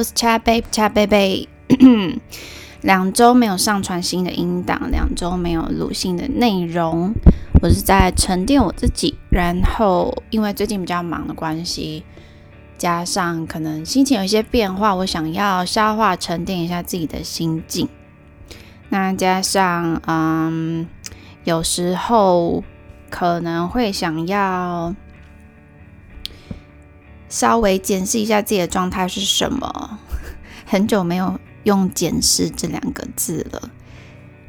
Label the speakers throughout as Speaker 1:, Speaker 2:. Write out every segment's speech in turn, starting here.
Speaker 1: was Chat Babe Chat Babe，两周没有上传新的音档，两周没有录新的内容，我是在沉淀我自己。然后因为最近比较忙的关系，加上可能心情有一些变化，我想要消化沉淀一下自己的心境。那加上嗯，有时候可能会想要。稍微检视一下自己的状态是什么？很久没有用“检视”这两个字了，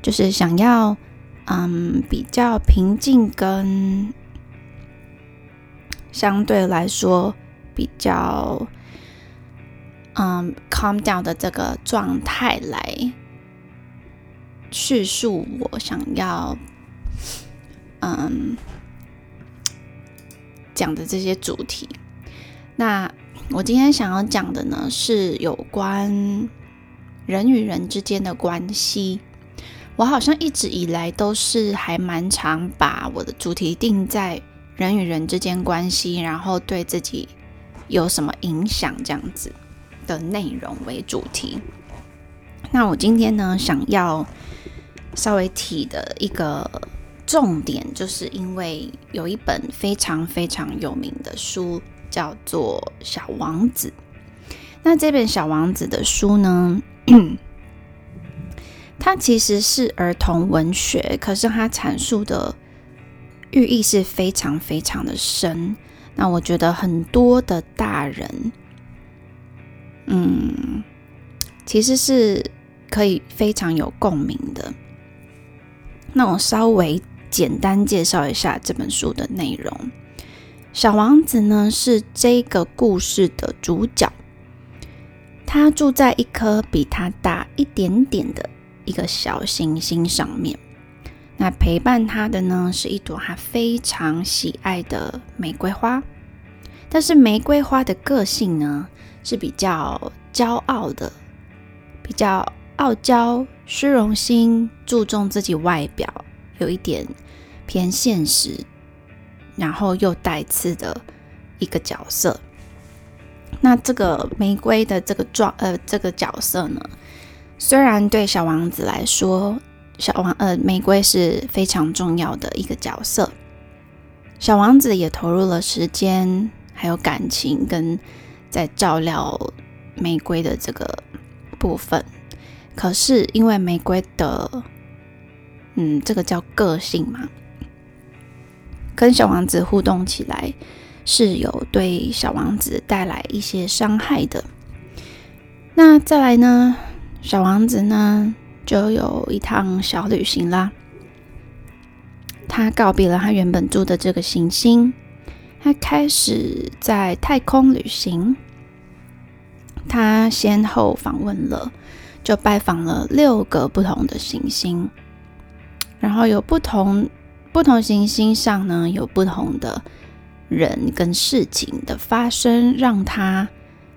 Speaker 1: 就是想要嗯比较平静跟相对来说比较嗯 calm down 的这个状态来叙述我想要嗯讲的这些主题。那我今天想要讲的呢，是有关人与人之间的关系。我好像一直以来都是还蛮常把我的主题定在人与人之间关系，然后对自己有什么影响这样子的内容为主题。那我今天呢，想要稍微提的一个重点，就是因为有一本非常非常有名的书。叫做《小王子》。那这本《小王子》的书呢，它其实是儿童文学，可是它阐述的寓意是非常非常的深。那我觉得很多的大人，嗯，其实是可以非常有共鸣的。那我稍微简单介绍一下这本书的内容。小王子呢是这个故事的主角，他住在一颗比他大一点点的一个小行星上面。那陪伴他的呢是一朵他非常喜爱的玫瑰花，但是玫瑰花的个性呢是比较骄傲的，比较傲娇、虚荣心、注重自己外表，有一点偏现实。然后又带刺的一个角色。那这个玫瑰的这个状呃这个角色呢，虽然对小王子来说，小王呃玫瑰是非常重要的一个角色，小王子也投入了时间还有感情跟在照料玫瑰的这个部分。可是因为玫瑰的嗯这个叫个性嘛。跟小王子互动起来是有对小王子带来一些伤害的。那再来呢，小王子呢就有一趟小旅行啦。他告别了他原本住的这个行星，他开始在太空旅行。他先后访问了，就拜访了六个不同的行星，然后有不同。不同行星上呢，有不同的人跟事情的发生，让他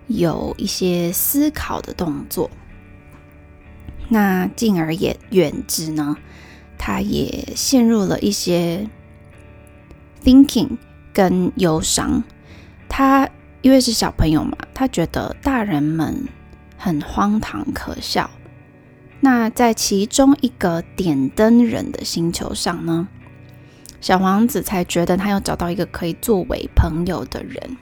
Speaker 1: 有一些思考的动作。那进而也远之呢，他也陷入了一些 thinking 跟忧伤。他因为是小朋友嘛，他觉得大人们很荒唐可笑。那在其中一个点灯人的星球上呢？小王子才觉得他要找到一个可以作为朋友的人，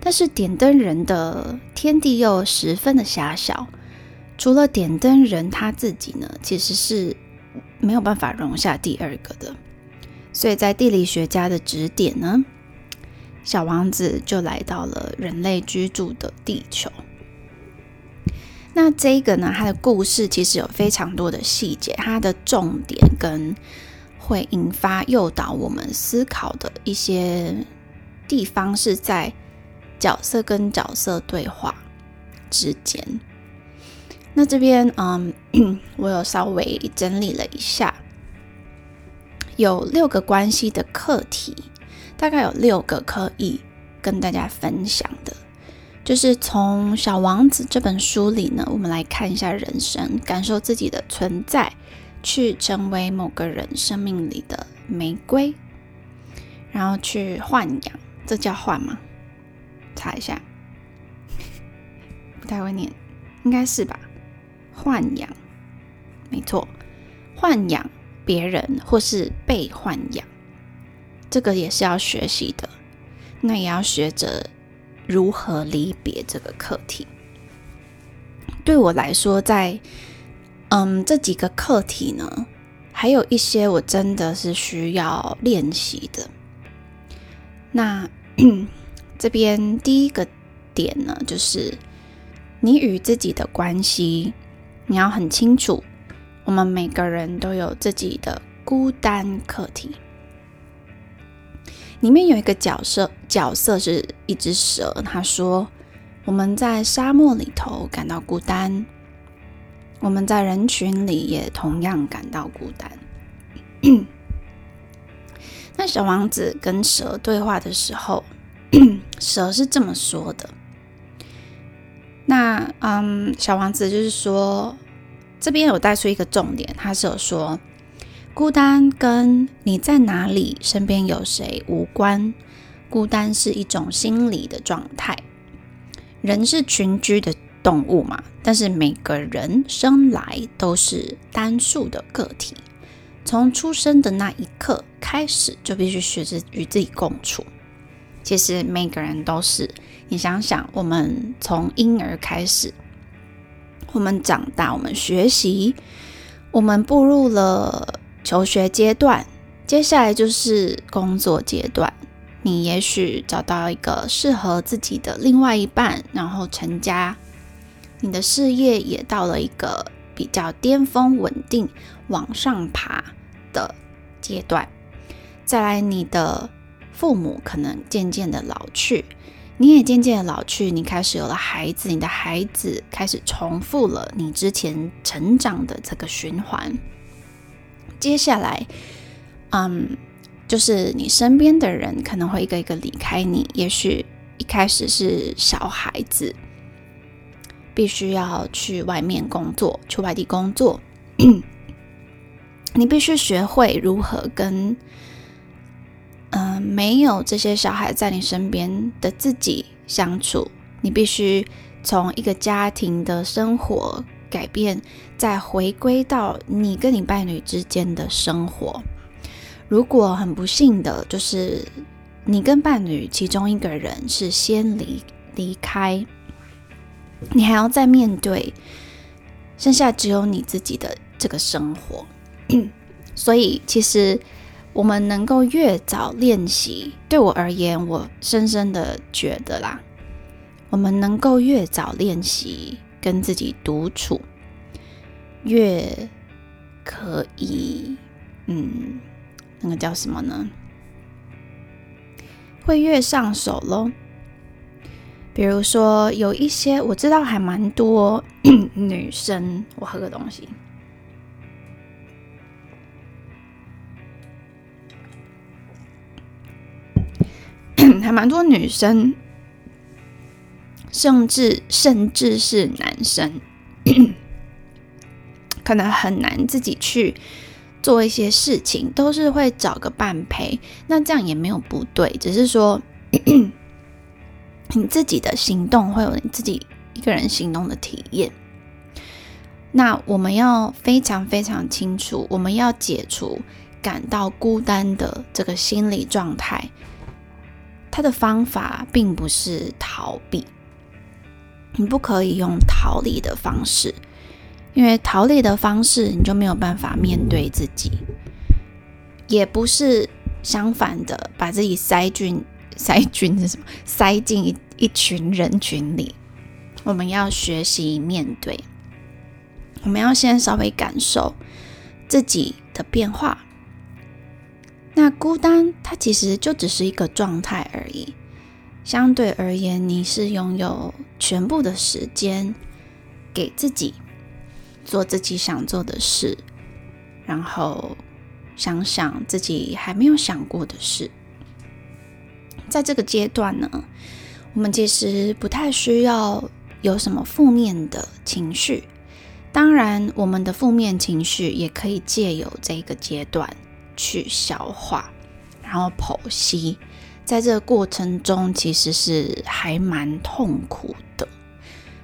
Speaker 1: 但是点灯人的天地又十分的狭小，除了点灯人他自己呢，其实是没有办法容下第二个的。所以在地理学家的指点呢，小王子就来到了人类居住的地球。那这个呢，它的故事其实有非常多的细节，它的重点跟。会引发诱导我们思考的一些地方是在角色跟角色对话之间。那这边，嗯，我有稍微整理了一下，有六个关系的课题，大概有六个可以跟大家分享的。就是从《小王子》这本书里呢，我们来看一下人生，感受自己的存在。去成为某个人生命里的玫瑰，然后去豢养，这叫豢吗？查一下，不太会念，应该是吧？豢养，没错，豢养别人或是被豢养，这个也是要学习的。那也要学着如何离别这个课题。对我来说，在嗯这几个课题呢，还有一些我真的是需要练习的。那 这边第一个点呢，就是你与自己的关系，你要很清楚，我们每个人都有自己的孤单课题。里面有一个角色，角色是一只蛇。他说：“我们在沙漠里头感到孤单，我们在人群里也同样感到孤单。”那小王子跟蛇对话的时候，蛇是这么说的。那嗯，小王子就是说，这边有带出一个重点，他是有说。孤单跟你在哪里、身边有谁无关。孤单是一种心理的状态。人是群居的动物嘛，但是每个人生来都是单数的个体。从出生的那一刻开始，就必须学着与自己共处。其实每个人都是。你想想，我们从婴儿开始，我们长大，我们学习，我们步入了。求学阶段，接下来就是工作阶段。你也许找到一个适合自己的另外一半，然后成家。你的事业也到了一个比较巅峰、稳定、往上爬的阶段。再来，你的父母可能渐渐的老去，你也渐渐的老去。你开始有了孩子，你的孩子开始重复了你之前成长的这个循环。接下来，嗯，就是你身边的人可能会一个一个离开你。也许一开始是小孩子，必须要去外面工作，去外地工作，你必须学会如何跟，嗯，没有这些小孩在你身边的自己相处。你必须从一个家庭的生活。改变，再回归到你跟你伴侣之间的生活。如果很不幸的，就是你跟伴侣其中一个人是先离离开，你还要再面对剩下只有你自己的这个生活。所以，其实我们能够越早练习，对我而言，我深深的觉得啦，我们能够越早练习。跟自己独处，越可以，嗯，那个叫什么呢？会越上手喽。比如说，有一些我知道还蛮多 女生，我喝个东西，还蛮多女生。甚至甚至是男生，可能很难自己去做一些事情，都是会找个伴陪。那这样也没有不对，只是说你自己的行动会有你自己一个人行动的体验。那我们要非常非常清楚，我们要解除感到孤单的这个心理状态。它的方法并不是逃避。你不可以用逃离的方式，因为逃离的方式你就没有办法面对自己，也不是相反的，把自己塞进塞菌是什么？塞进一一群人群里。我们要学习面对，我们要先稍微感受自己的变化。那孤单，它其实就只是一个状态而已。相对而言，你是拥有全部的时间给自己做自己想做的事，然后想想自己还没有想过的事。在这个阶段呢，我们其实不太需要有什么负面的情绪。当然，我们的负面情绪也可以借由这个阶段去消化，然后剖析。在这个过程中，其实是还蛮痛苦的，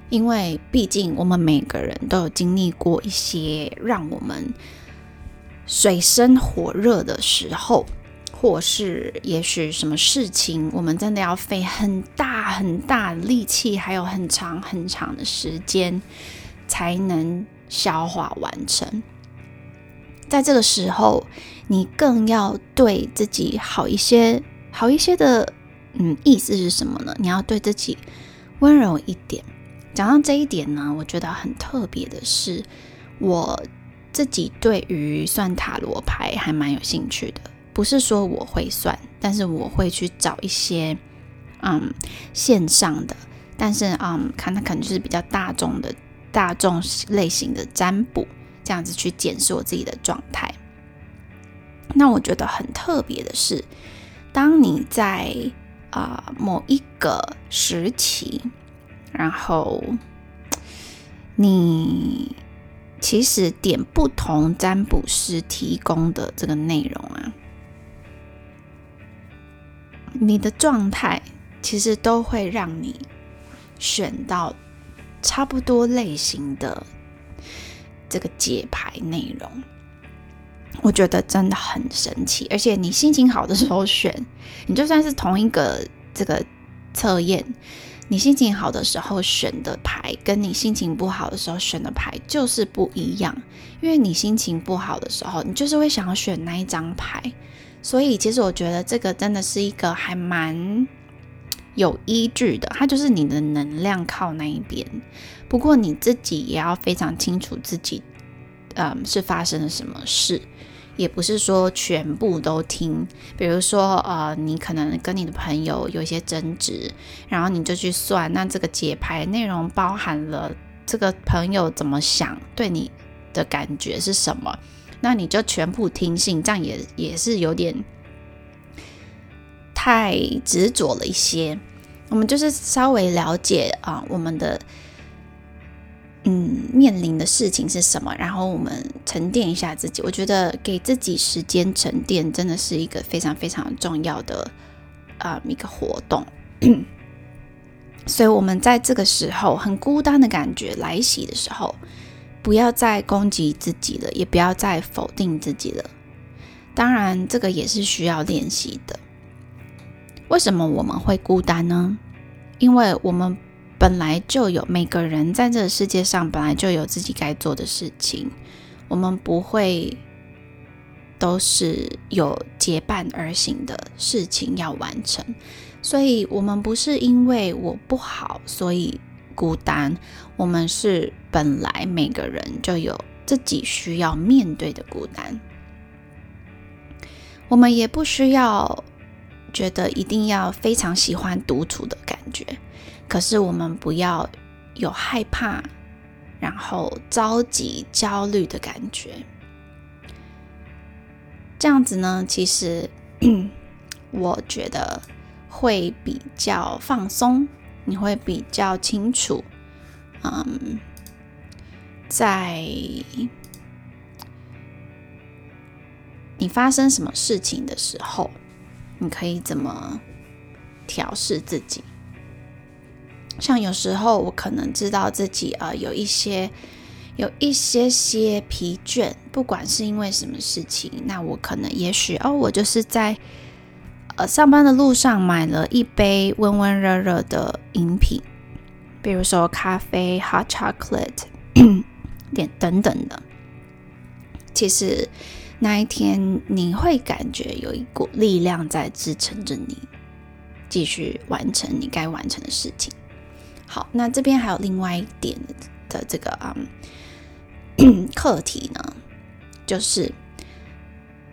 Speaker 1: 因为毕竟我们每个人都有经历过一些让我们水深火热的时候，或是也许什么事情，我们真的要费很大很大的力气，还有很长很长的时间才能消化完成。在这个时候，你更要对自己好一些，好一些的，嗯，意思是什么呢？你要对自己温柔一点。讲到这一点呢，我觉得很特别的是，我自己对于算塔罗牌还蛮有兴趣的。不是说我会算，但是我会去找一些嗯线上的，但是嗯看它可能就是比较大众的大众类型的占卜，这样子去检视我自己的状态。那我觉得很特别的是，当你在啊某一个时期。然后，你其实点不同占卜师提供的这个内容啊，你的状态其实都会让你选到差不多类型的这个解牌内容。我觉得真的很神奇，而且你心情好的时候选，你就算是同一个这个测验。你心情好的时候选的牌，跟你心情不好的时候选的牌就是不一样。因为你心情不好的时候，你就是会想要选那一张牌。所以其实我觉得这个真的是一个还蛮有依据的，它就是你的能量靠那一边。不过你自己也要非常清楚自己，嗯，是发生了什么事。也不是说全部都听，比如说，呃，你可能跟你的朋友有一些争执，然后你就去算，那这个解牌内容包含了这个朋友怎么想，对你的感觉是什么，那你就全部听信，这样也也是有点太执着了一些。我们就是稍微了解啊，我们的。嗯，面临的事情是什么？然后我们沉淀一下自己。我觉得给自己时间沉淀，真的是一个非常非常重要的啊一个活动。所以，我们在这个时候很孤单的感觉来袭的时候，不要再攻击自己了，也不要再否定自己了。当然，这个也是需要练习的。为什么我们会孤单呢？因为我们。本来就有每个人在这个世界上本来就有自己该做的事情，我们不会都是有结伴而行的事情要完成，所以我们不是因为我不好所以孤单，我们是本来每个人就有自己需要面对的孤单，我们也不需要觉得一定要非常喜欢独处的感觉。可是我们不要有害怕，然后着急、焦虑的感觉。这样子呢，其实 我觉得会比较放松，你会比较清楚，嗯，在你发生什么事情的时候，你可以怎么调试自己。像有时候我可能知道自己呃有一些有一些些疲倦，不管是因为什么事情，那我可能也许哦，我就是在呃上班的路上买了一杯温温热热的饮品，比如说咖啡、hot chocolate 点等等的。其实那一天你会感觉有一股力量在支撑着你，继续完成你该完成的事情。好，那这边还有另外一点的这个啊 课题呢，就是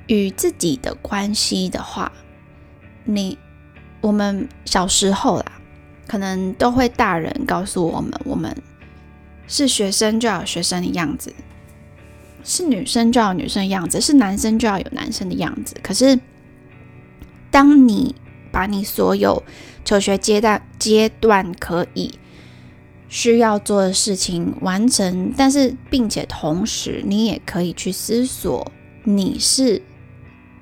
Speaker 1: 与自己的关系的话，你我们小时候啦，可能都会大人告诉我们，我们是学生就要有学生的样子，是女生就要有女生的样子，是男生就要有男生的样子。可是，当你把你所有求学阶段阶段可以需要做的事情完成，但是并且同时，你也可以去思索你是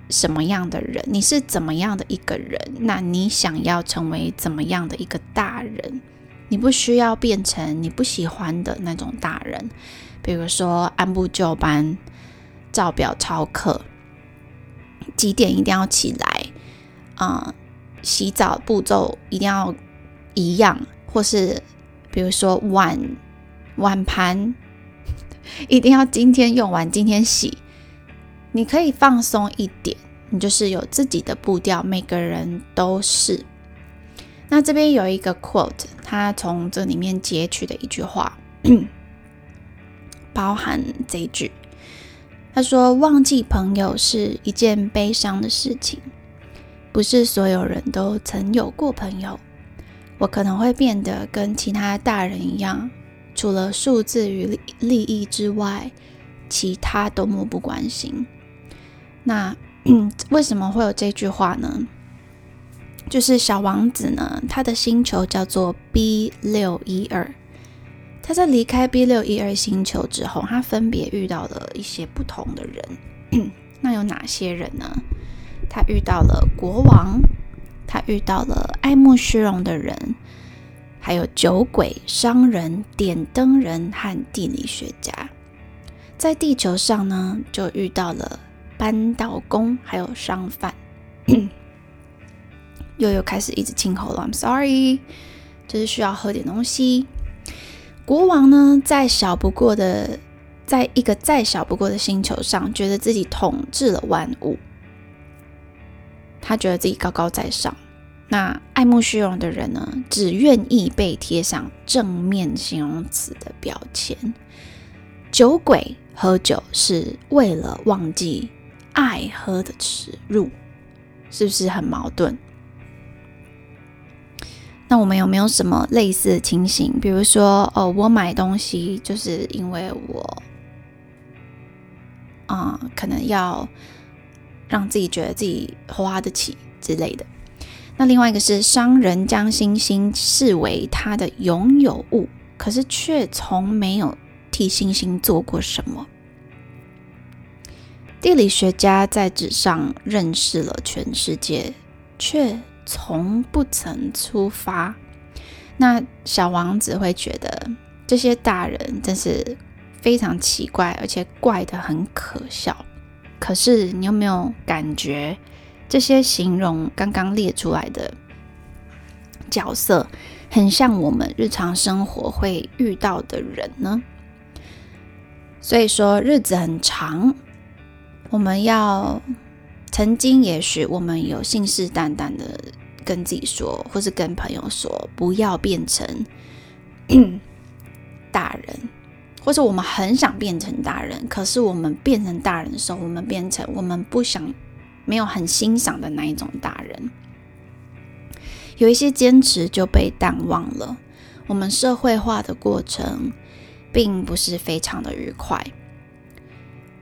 Speaker 1: 什么样的人，你是怎么样的一个人，那你想要成为怎么样的一个大人？你不需要变成你不喜欢的那种大人，比如说按部就班、照表操课、几点一定要起来啊，洗澡步骤一定要一样，或是比如说碗碗盘 一定要今天用完今天洗。你可以放松一点，你就是有自己的步调，每个人都是。那这边有一个 quote，他从这里面截取的一句话，包含这一句，他说：“忘记朋友是一件悲伤的事情，不是所有人都曾有过朋友。我可能会变得跟其他大人一样，除了数字与利益之外，其他都漠不关心。”那 为什么会有这句话呢？就是小王子呢，他的星球叫做 B 六一二。他在离开 B 六一二星球之后，他分别遇到了一些不同的人。那有哪些人呢？他遇到了国王，他遇到了爱慕虚荣的人，还有酒鬼、商人、点灯人和地理学家。在地球上呢，就遇到了。扳倒工还有商贩，又又开始一直清喉咙。I'm sorry，就是需要喝点东西。国王呢，再小不过的，在一个再小不过的星球上，觉得自己统治了万物，他觉得自己高高在上。那爱慕虚荣的人呢，只愿意被贴上正面形容词的标签。酒鬼喝酒是为了忘记。爱喝的耻辱，是不是很矛盾？那我们有没有什么类似的情形？比如说，哦，我买东西就是因为我，啊，可能要让自己觉得自己花得起之类的。那另外一个是商人将星星视为他的拥有物，可是却从没有替星星做过什么。地理学家在纸上认识了全世界，却从不曾出发。那小王子会觉得这些大人真是非常奇怪，而且怪得很可笑。可是你有没有感觉，这些形容刚刚列出来的角色，很像我们日常生活会遇到的人呢？所以说，日子很长。我们要曾经，也许我们有信誓旦旦的跟自己说，或是跟朋友说，不要变成 大人，或者我们很想变成大人，可是我们变成大人的时候，我们变成我们不想、没有很欣赏的那一种大人，有一些坚持就被淡忘了。我们社会化的过程并不是非常的愉快。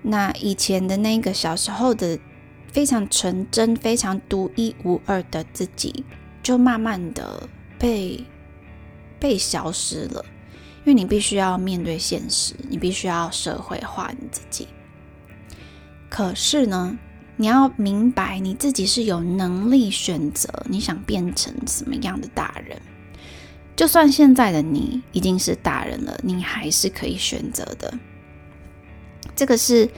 Speaker 1: 那以前的那个小时候的非常纯真、非常独一无二的自己，就慢慢的被被消失了。因为你必须要面对现实，你必须要社会化你自己。可是呢，你要明白你自己是有能力选择你想变成什么样的大人。就算现在的你已经是大人了，你还是可以选择的。这个是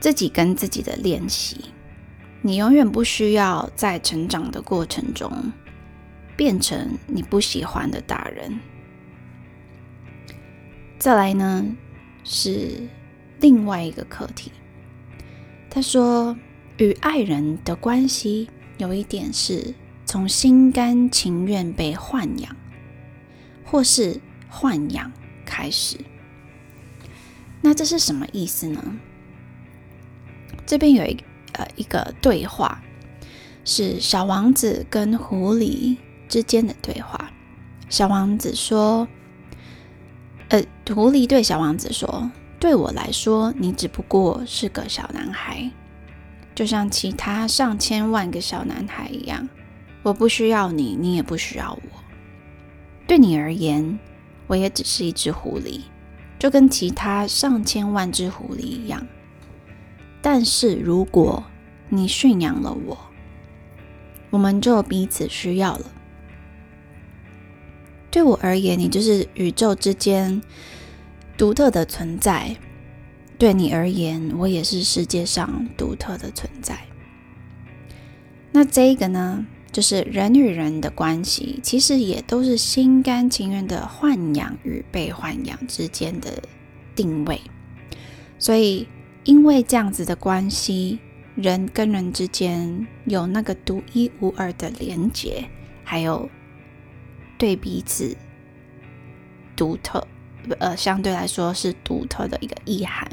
Speaker 1: 自己跟自己的练习，你永远不需要在成长的过程中变成你不喜欢的大人。再来呢，是另外一个课题。他说，与爱人的关系有一点是从心甘情愿被豢养，或是豢养开始。那这是什么意思呢？这边有一呃一个对话，是小王子跟狐狸之间的对话。小王子说：“呃，狐狸对小王子说，对我来说，你只不过是个小男孩，就像其他上千万个小男孩一样。我不需要你，你也不需要我。对你而言，我也只是一只狐狸。”就跟其他上千万只狐狸一样，但是如果你驯养了我，我们就彼此需要了。对我而言，你就是宇宙之间独特的存在；对你而言，我也是世界上独特的存在。那这个呢，就是人与人的关系，其实也都是心甘情愿的豢养与被豢养之间的定位。所以，因为这样子的关系，人跟人之间有那个独一无二的连结，还有对彼此独特，呃，相对来说是独特的一个意涵。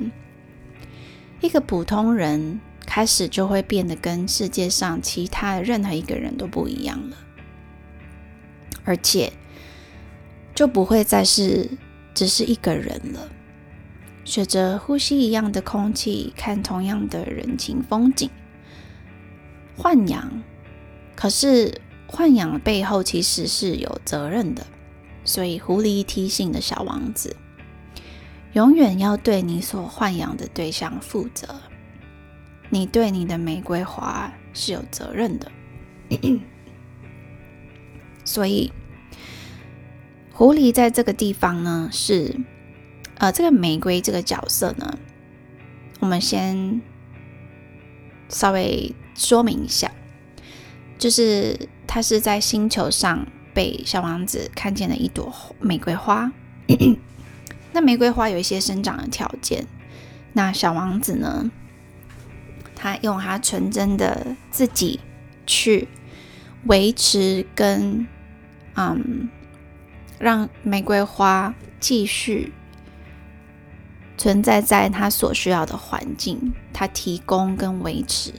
Speaker 1: 一个普通人开始就会变得跟世界上其他的任何一个人都不一样了，而且就不会再是只是一个人了。学着呼吸一样的空气，看同样的人情风景，豢养。可是豢养背后其实是有责任的，所以狐狸提醒的小王子，永远要对你所豢养的对象负责。你对你的玫瑰花是有责任的，所以狐狸在这个地方呢是。呃，这个玫瑰这个角色呢，我们先稍微说明一下，就是它是在星球上被小王子看见了一朵玫瑰花。那玫瑰花有一些生长的条件，那小王子呢，他用他纯真的自己去维持跟嗯，让玫瑰花继续。存在在他所需要的环境，他提供跟维持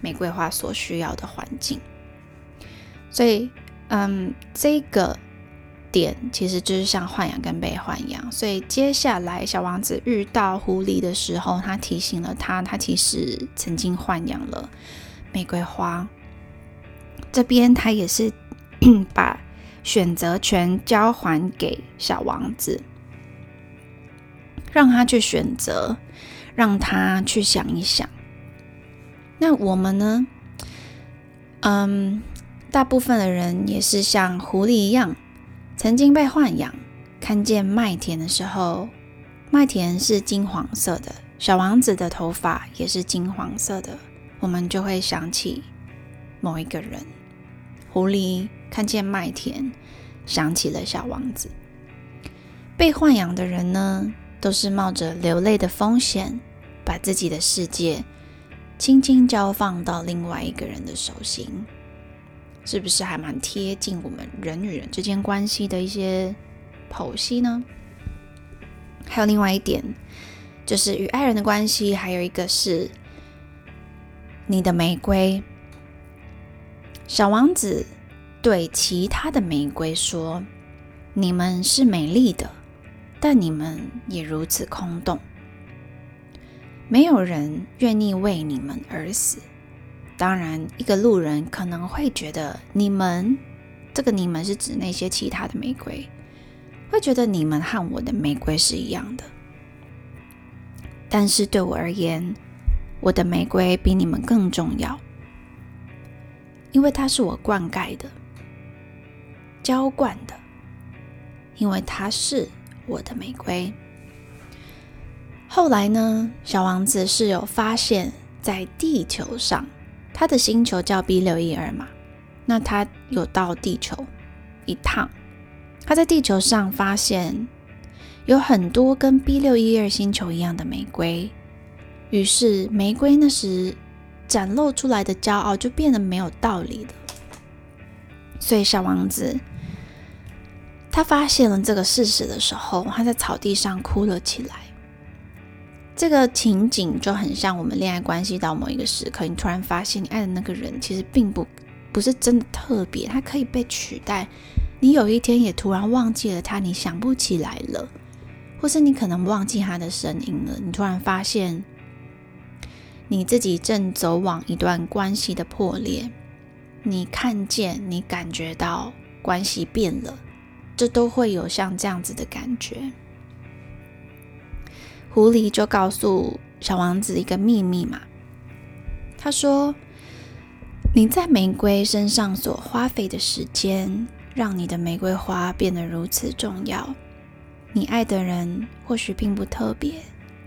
Speaker 1: 玫瑰花所需要的环境。所以，嗯，这个点其实就是像豢养跟被豢养。所以，接下来小王子遇到狐狸的时候，他提醒了他，他其实曾经豢养了玫瑰花。这边他也是 把选择权交还给小王子。让他去选择，让他去想一想。那我们呢？嗯，大部分的人也是像狐狸一样，曾经被豢养。看见麦田的时候，麦田是金黄色的，小王子的头发也是金黄色的，我们就会想起某一个人。狐狸看见麦田，想起了小王子。被豢养的人呢？都是冒着流泪的风险，把自己的世界轻轻交放到另外一个人的手心，是不是还蛮贴近我们人与人之间关系的一些剖析呢？还有另外一点，就是与爱人的关系，还有一个是你的玫瑰。小王子对其他的玫瑰说：“你们是美丽的。”但你们也如此空洞，没有人愿意为你们而死。当然，一个路人可能会觉得你们这个“你们”是指那些其他的玫瑰，会觉得你们和我的玫瑰是一样的。但是对我而言，我的玫瑰比你们更重要，因为它是我灌溉的、浇灌的，因为它是。我的玫瑰。后来呢？小王子是有发现，在地球上，他的星球叫 B 六一二嘛。那他有到地球一趟，他在地球上发现有很多跟 B 六一二星球一样的玫瑰。于是，玫瑰那时展露出来的骄傲就变得没有道理了。所以，小王子。他发现了这个事实的时候，他在草地上哭了起来。这个情景就很像我们恋爱关系到某一个时刻，你突然发现你爱的那个人其实并不不是真的特别，他可以被取代。你有一天也突然忘记了他，你想不起来了，或是你可能忘记他的声音了。你突然发现你自己正走往一段关系的破裂，你看见，你感觉到关系变了。这都会有像这样子的感觉。狐狸就告诉小王子一个秘密嘛，他说：“你在玫瑰身上所花费的时间，让你的玫瑰花变得如此重要？你爱的人或许并不特别，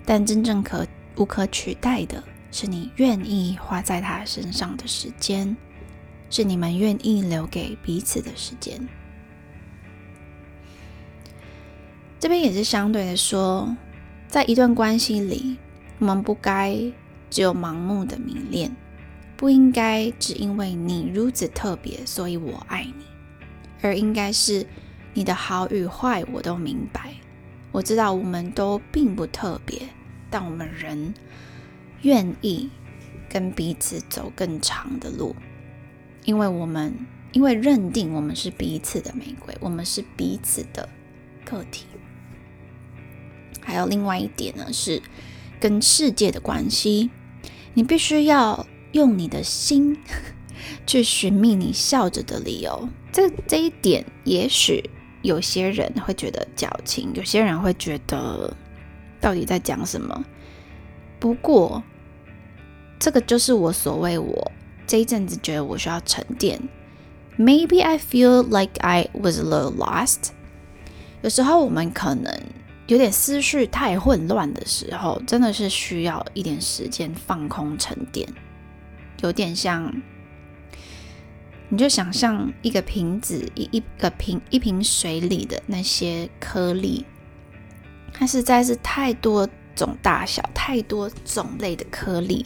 Speaker 1: 但真正可无可取代的是你愿意花在他身上的时间，是你们愿意留给彼此的时间。这边也是相对的说，在一段关系里，我们不该只有盲目的迷恋，不应该只因为你如此特别，所以我爱你，而应该是你的好与坏我都明白。我知道我们都并不特别，但我们仍愿意跟彼此走更长的路，因为我们因为认定我们是彼此的玫瑰，我们是彼此的个体。还有另外一点呢，是跟世界的关系。你必须要用你的心 去寻觅你笑着的理由。这这一点，也许有些人会觉得矫情，有些人会觉得到底在讲什么。不过，这个就是我所谓我这一阵子觉得我需要沉淀。Maybe I feel like I was a little lost。有时候我们可能。有点思绪太混乱的时候，真的是需要一点时间放空沉淀。有点像，你就想象一个瓶子，一一个瓶一瓶水里的那些颗粒，它实在是太多种大小、太多种类的颗粒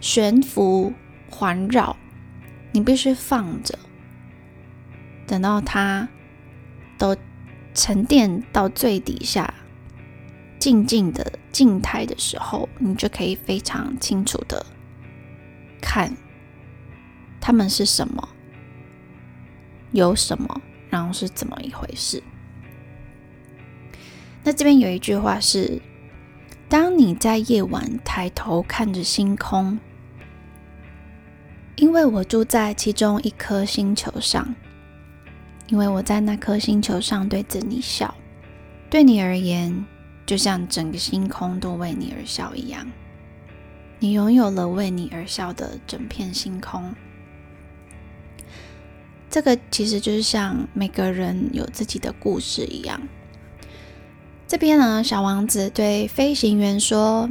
Speaker 1: 悬浮环绕，你必须放着，等到它都沉淀到最底下。静静的静态的时候，你就可以非常清楚的看他们是什么，有什么，然后是怎么一回事。那这边有一句话是：当你在夜晚抬头看着星空，因为我住在其中一颗星球上，因为我在那颗星球上对着你笑，对你而言。就像整个星空都为你而笑一样，你拥有了为你而笑的整片星空。这个其实就是像每个人有自己的故事一样。这边呢，小王子对飞行员说：“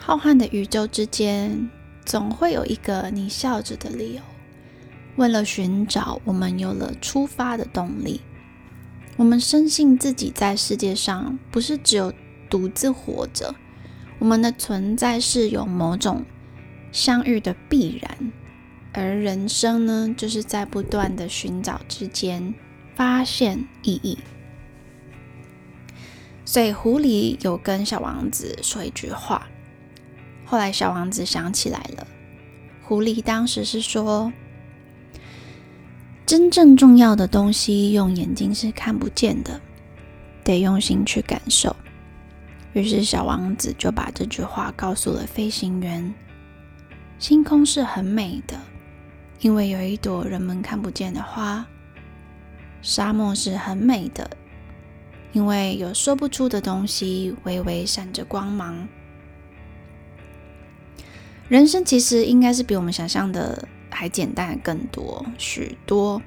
Speaker 1: 浩瀚的宇宙之间，总会有一个你笑着的理由。为了寻找，我们有了出发的动力。”我们深信自己在世界上不是只有独自活着，我们的存在是有某种相遇的必然，而人生呢，就是在不断的寻找之间发现意义。所以狐狸有跟小王子说一句话，后来小王子想起来了，狐狸当时是说。真正重要的东西，用眼睛是看不见的，得用心去感受。于是，小王子就把这句话告诉了飞行员：星空是很美的，因为有一朵人们看不见的花；沙漠是很美的，因为有说不出的东西微微闪着光芒。人生其实应该是比我们想象的。还简单更多许多，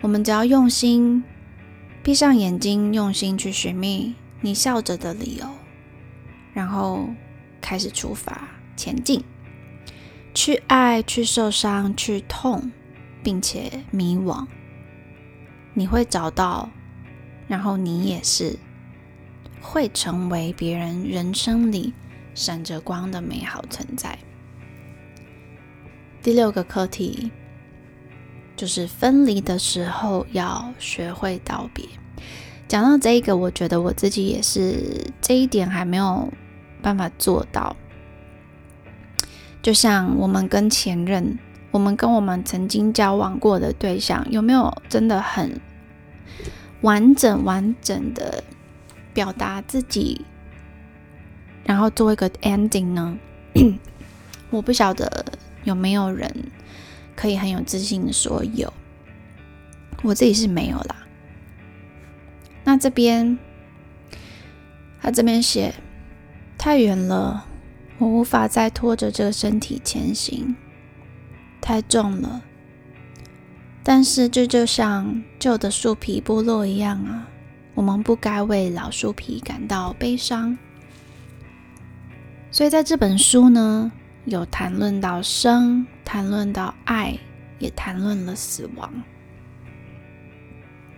Speaker 1: 我们只要用心，闭上眼睛，用心去寻觅你笑着的理由，然后开始出发前进，去爱，去受伤，去痛，并且迷惘，你会找到，然后你也是会成为别人人生里闪着光的美好存在。第六个课题就是分离的时候要学会道别。讲到这一个，我觉得我自己也是这一点还没有办法做到。就像我们跟前任，我们跟我们曾经交往过的对象，有没有真的很完整、完整的表达自己，然后做一个 ending 呢？我不晓得。有没有人可以很有自信的说有？我自己是没有啦。那这边他这边写太远了，我无法再拖着这个身体前行，太重了，但是这就像旧的树皮剥落一样啊，我们不该为老树皮感到悲伤。所以在这本书呢，有谈论到生，谈论到爱，也谈论了死亡。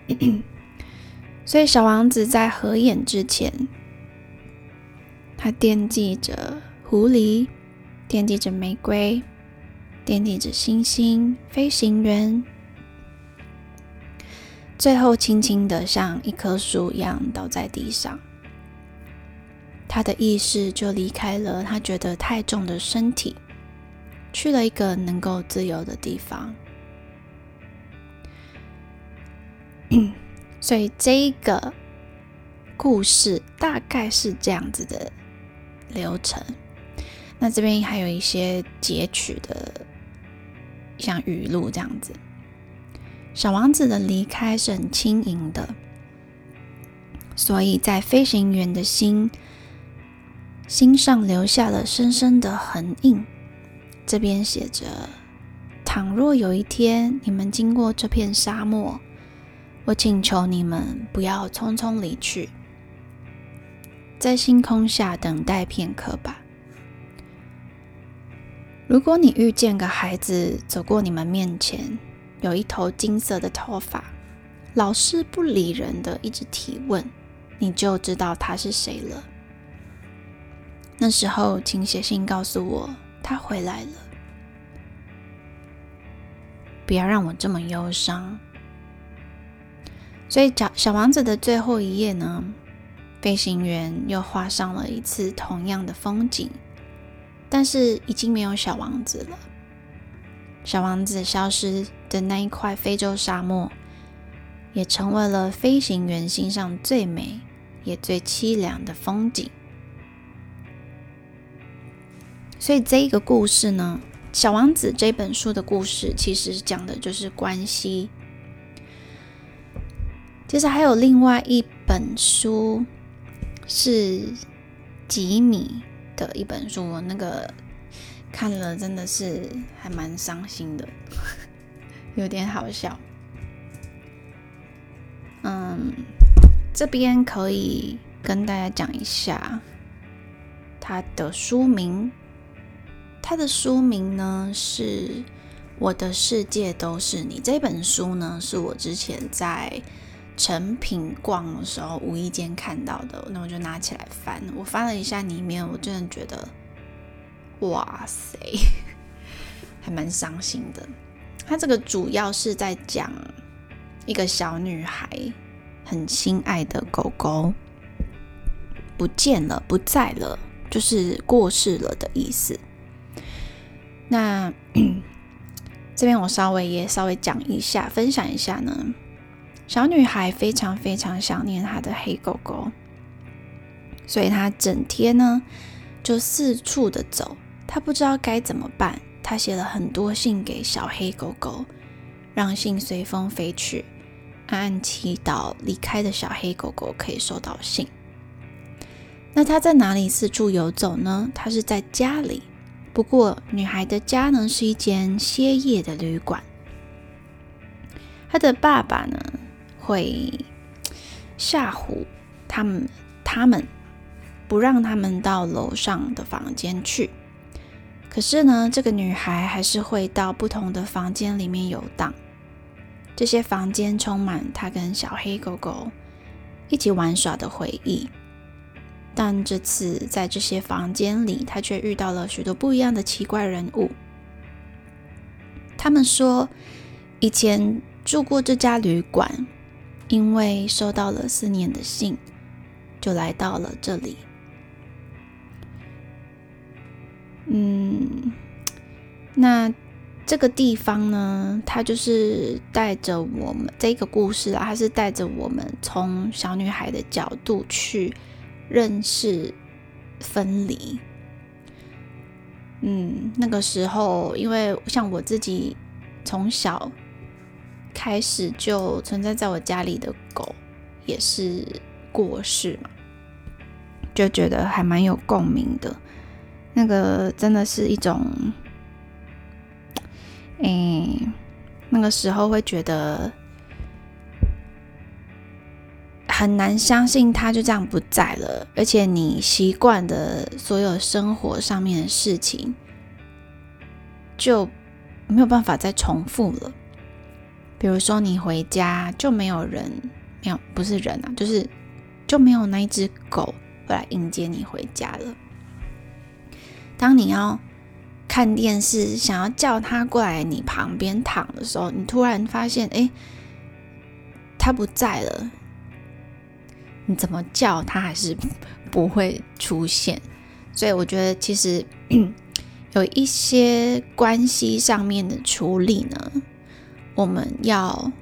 Speaker 1: 所以小王子在合眼之前，他惦记着狐狸，惦记着玫瑰，惦记着星星、飞行员，最后轻轻的像一棵树一样倒在地上。他的意识就离开了他觉得太重的身体，去了一个能够自由的地方。所以这个故事大概是这样子的流程。那这边还有一些截取的，像语录这样子。小王子的离开是很轻盈的，所以在飞行员的心心上留下了深深的痕印。这边写着：倘若有一天你们经过这片沙漠。我请求你们不要匆匆离去，在星空下等待片刻吧。如果你遇见个孩子走过你们面前，有一头金色的头发，老是不理人的一直提问，你就知道他是谁了。那时候，请写信告诉我他回来了。不要让我这么忧伤。所以，小小王子的最后一页呢，飞行员又画上了一次同样的风景，但是已经没有小王子了。小王子消失的那一块非洲沙漠，也成为了飞行员心上最美也最凄凉的风景。所以，这一个故事呢，《小王子》这本书的故事，其实讲的就是关系。其实还有另外一本书是吉米的一本书，我那个看了真的是还蛮伤心的，有点好笑。嗯，这边可以跟大家讲一下它的书名，它的书名呢是《我的世界都是你》。这本书呢是我之前在。成品逛的时候无意间看到的，那我就拿起来翻。我翻了一下里面，我真的觉得，哇塞，还蛮伤心的。它这个主要是在讲一个小女孩很心爱的狗狗不见了、不在了，就是过世了的意思。那 这边我稍微也稍微讲一下，分享一下呢。小女孩非常非常想念她的黑狗狗，所以她整天呢就四处的走，她不知道该怎么办。她写了很多信给小黑狗狗，让信随风飞去，暗暗祈祷离开的小黑狗狗可以收到信。那她在哪里四处游走呢？她是在家里，不过女孩的家呢是一间歇业的旅馆。她的爸爸呢？会吓唬他们，他们不让他们到楼上的房间去。可是呢，这个女孩还是会到不同的房间里面游荡。这些房间充满她跟小黑狗狗一起玩耍的回忆。但这次在这些房间里，他却遇到了许多不一样的奇怪人物。他们说，以前住过这家旅馆。因为收到了思念的信，就来到了这里。嗯，那这个地方呢，它就是带着我们这个故事啊，它是带着我们从小女孩的角度去认识分离。嗯，那个时候，因为像我自己从小。开始就存在在我家里的狗也是过世嘛，就觉得还蛮有共鸣的。那个真的是一种，哎，那个时候会觉得很难相信他就这样不在了，而且你习惯的所有生活上面的事情就没有办法再重复了。比如说你回家就没有人，没有不是人啊，就是就没有那一只狗会来迎接你回家了。当你要看电视，想要叫他过来你旁边躺的时候，你突然发现，哎，他不在了。你怎么叫他还是不会出现？所以我觉得，其实 有一些关系上面的处理呢，我们要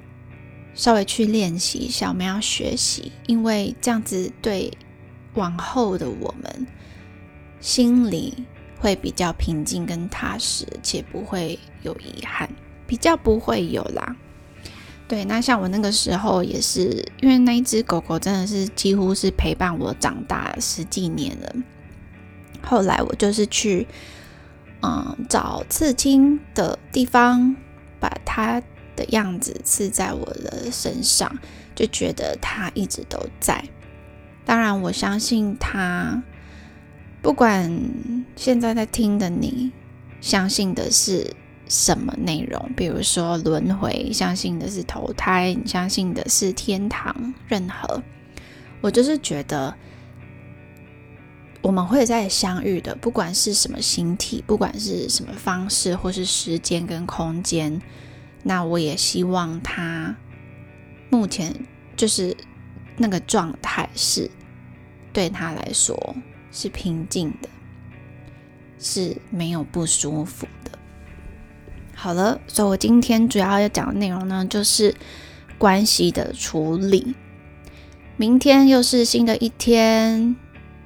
Speaker 1: 稍微去练习一下，我们要学习，因为这样子对往后的我们心里。会比较平静跟踏实，且不会有遗憾，比较不会有啦。对，那像我那个时候也是，因为那一只狗狗真的是几乎是陪伴我长大十几年了。后来我就是去，嗯，找刺青的地方，把它的样子刺在我的身上，就觉得它一直都在。当然，我相信它。不管现在在听的你相信的是什么内容，比如说轮回，相信的是投胎，你相信的是天堂，任何，我就是觉得我们会再相遇的，不管是什么形体，不管是什么方式，或是时间跟空间，那我也希望他目前就是那个状态是对他来说。是平静的，是没有不舒服的。好了，所以我今天主要要讲的内容呢，就是关系的处理。明天又是新的一天。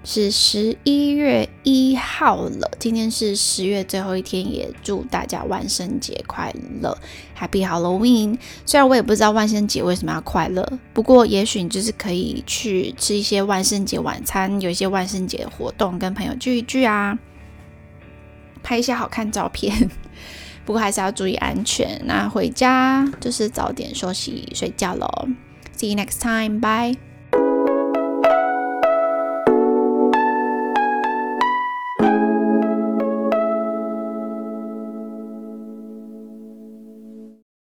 Speaker 1: 是十一月一号了，今天是十月最后一天，也祝大家万圣节快乐，Happy Halloween！虽然我也不知道万圣节为什么要快乐，不过也许你就是可以去吃一些万圣节晚餐，有一些万圣节活动，跟朋友聚一聚啊，拍一些好看照片。不过还是要注意安全。那回家就是早点休息睡觉喽。See you next time, bye.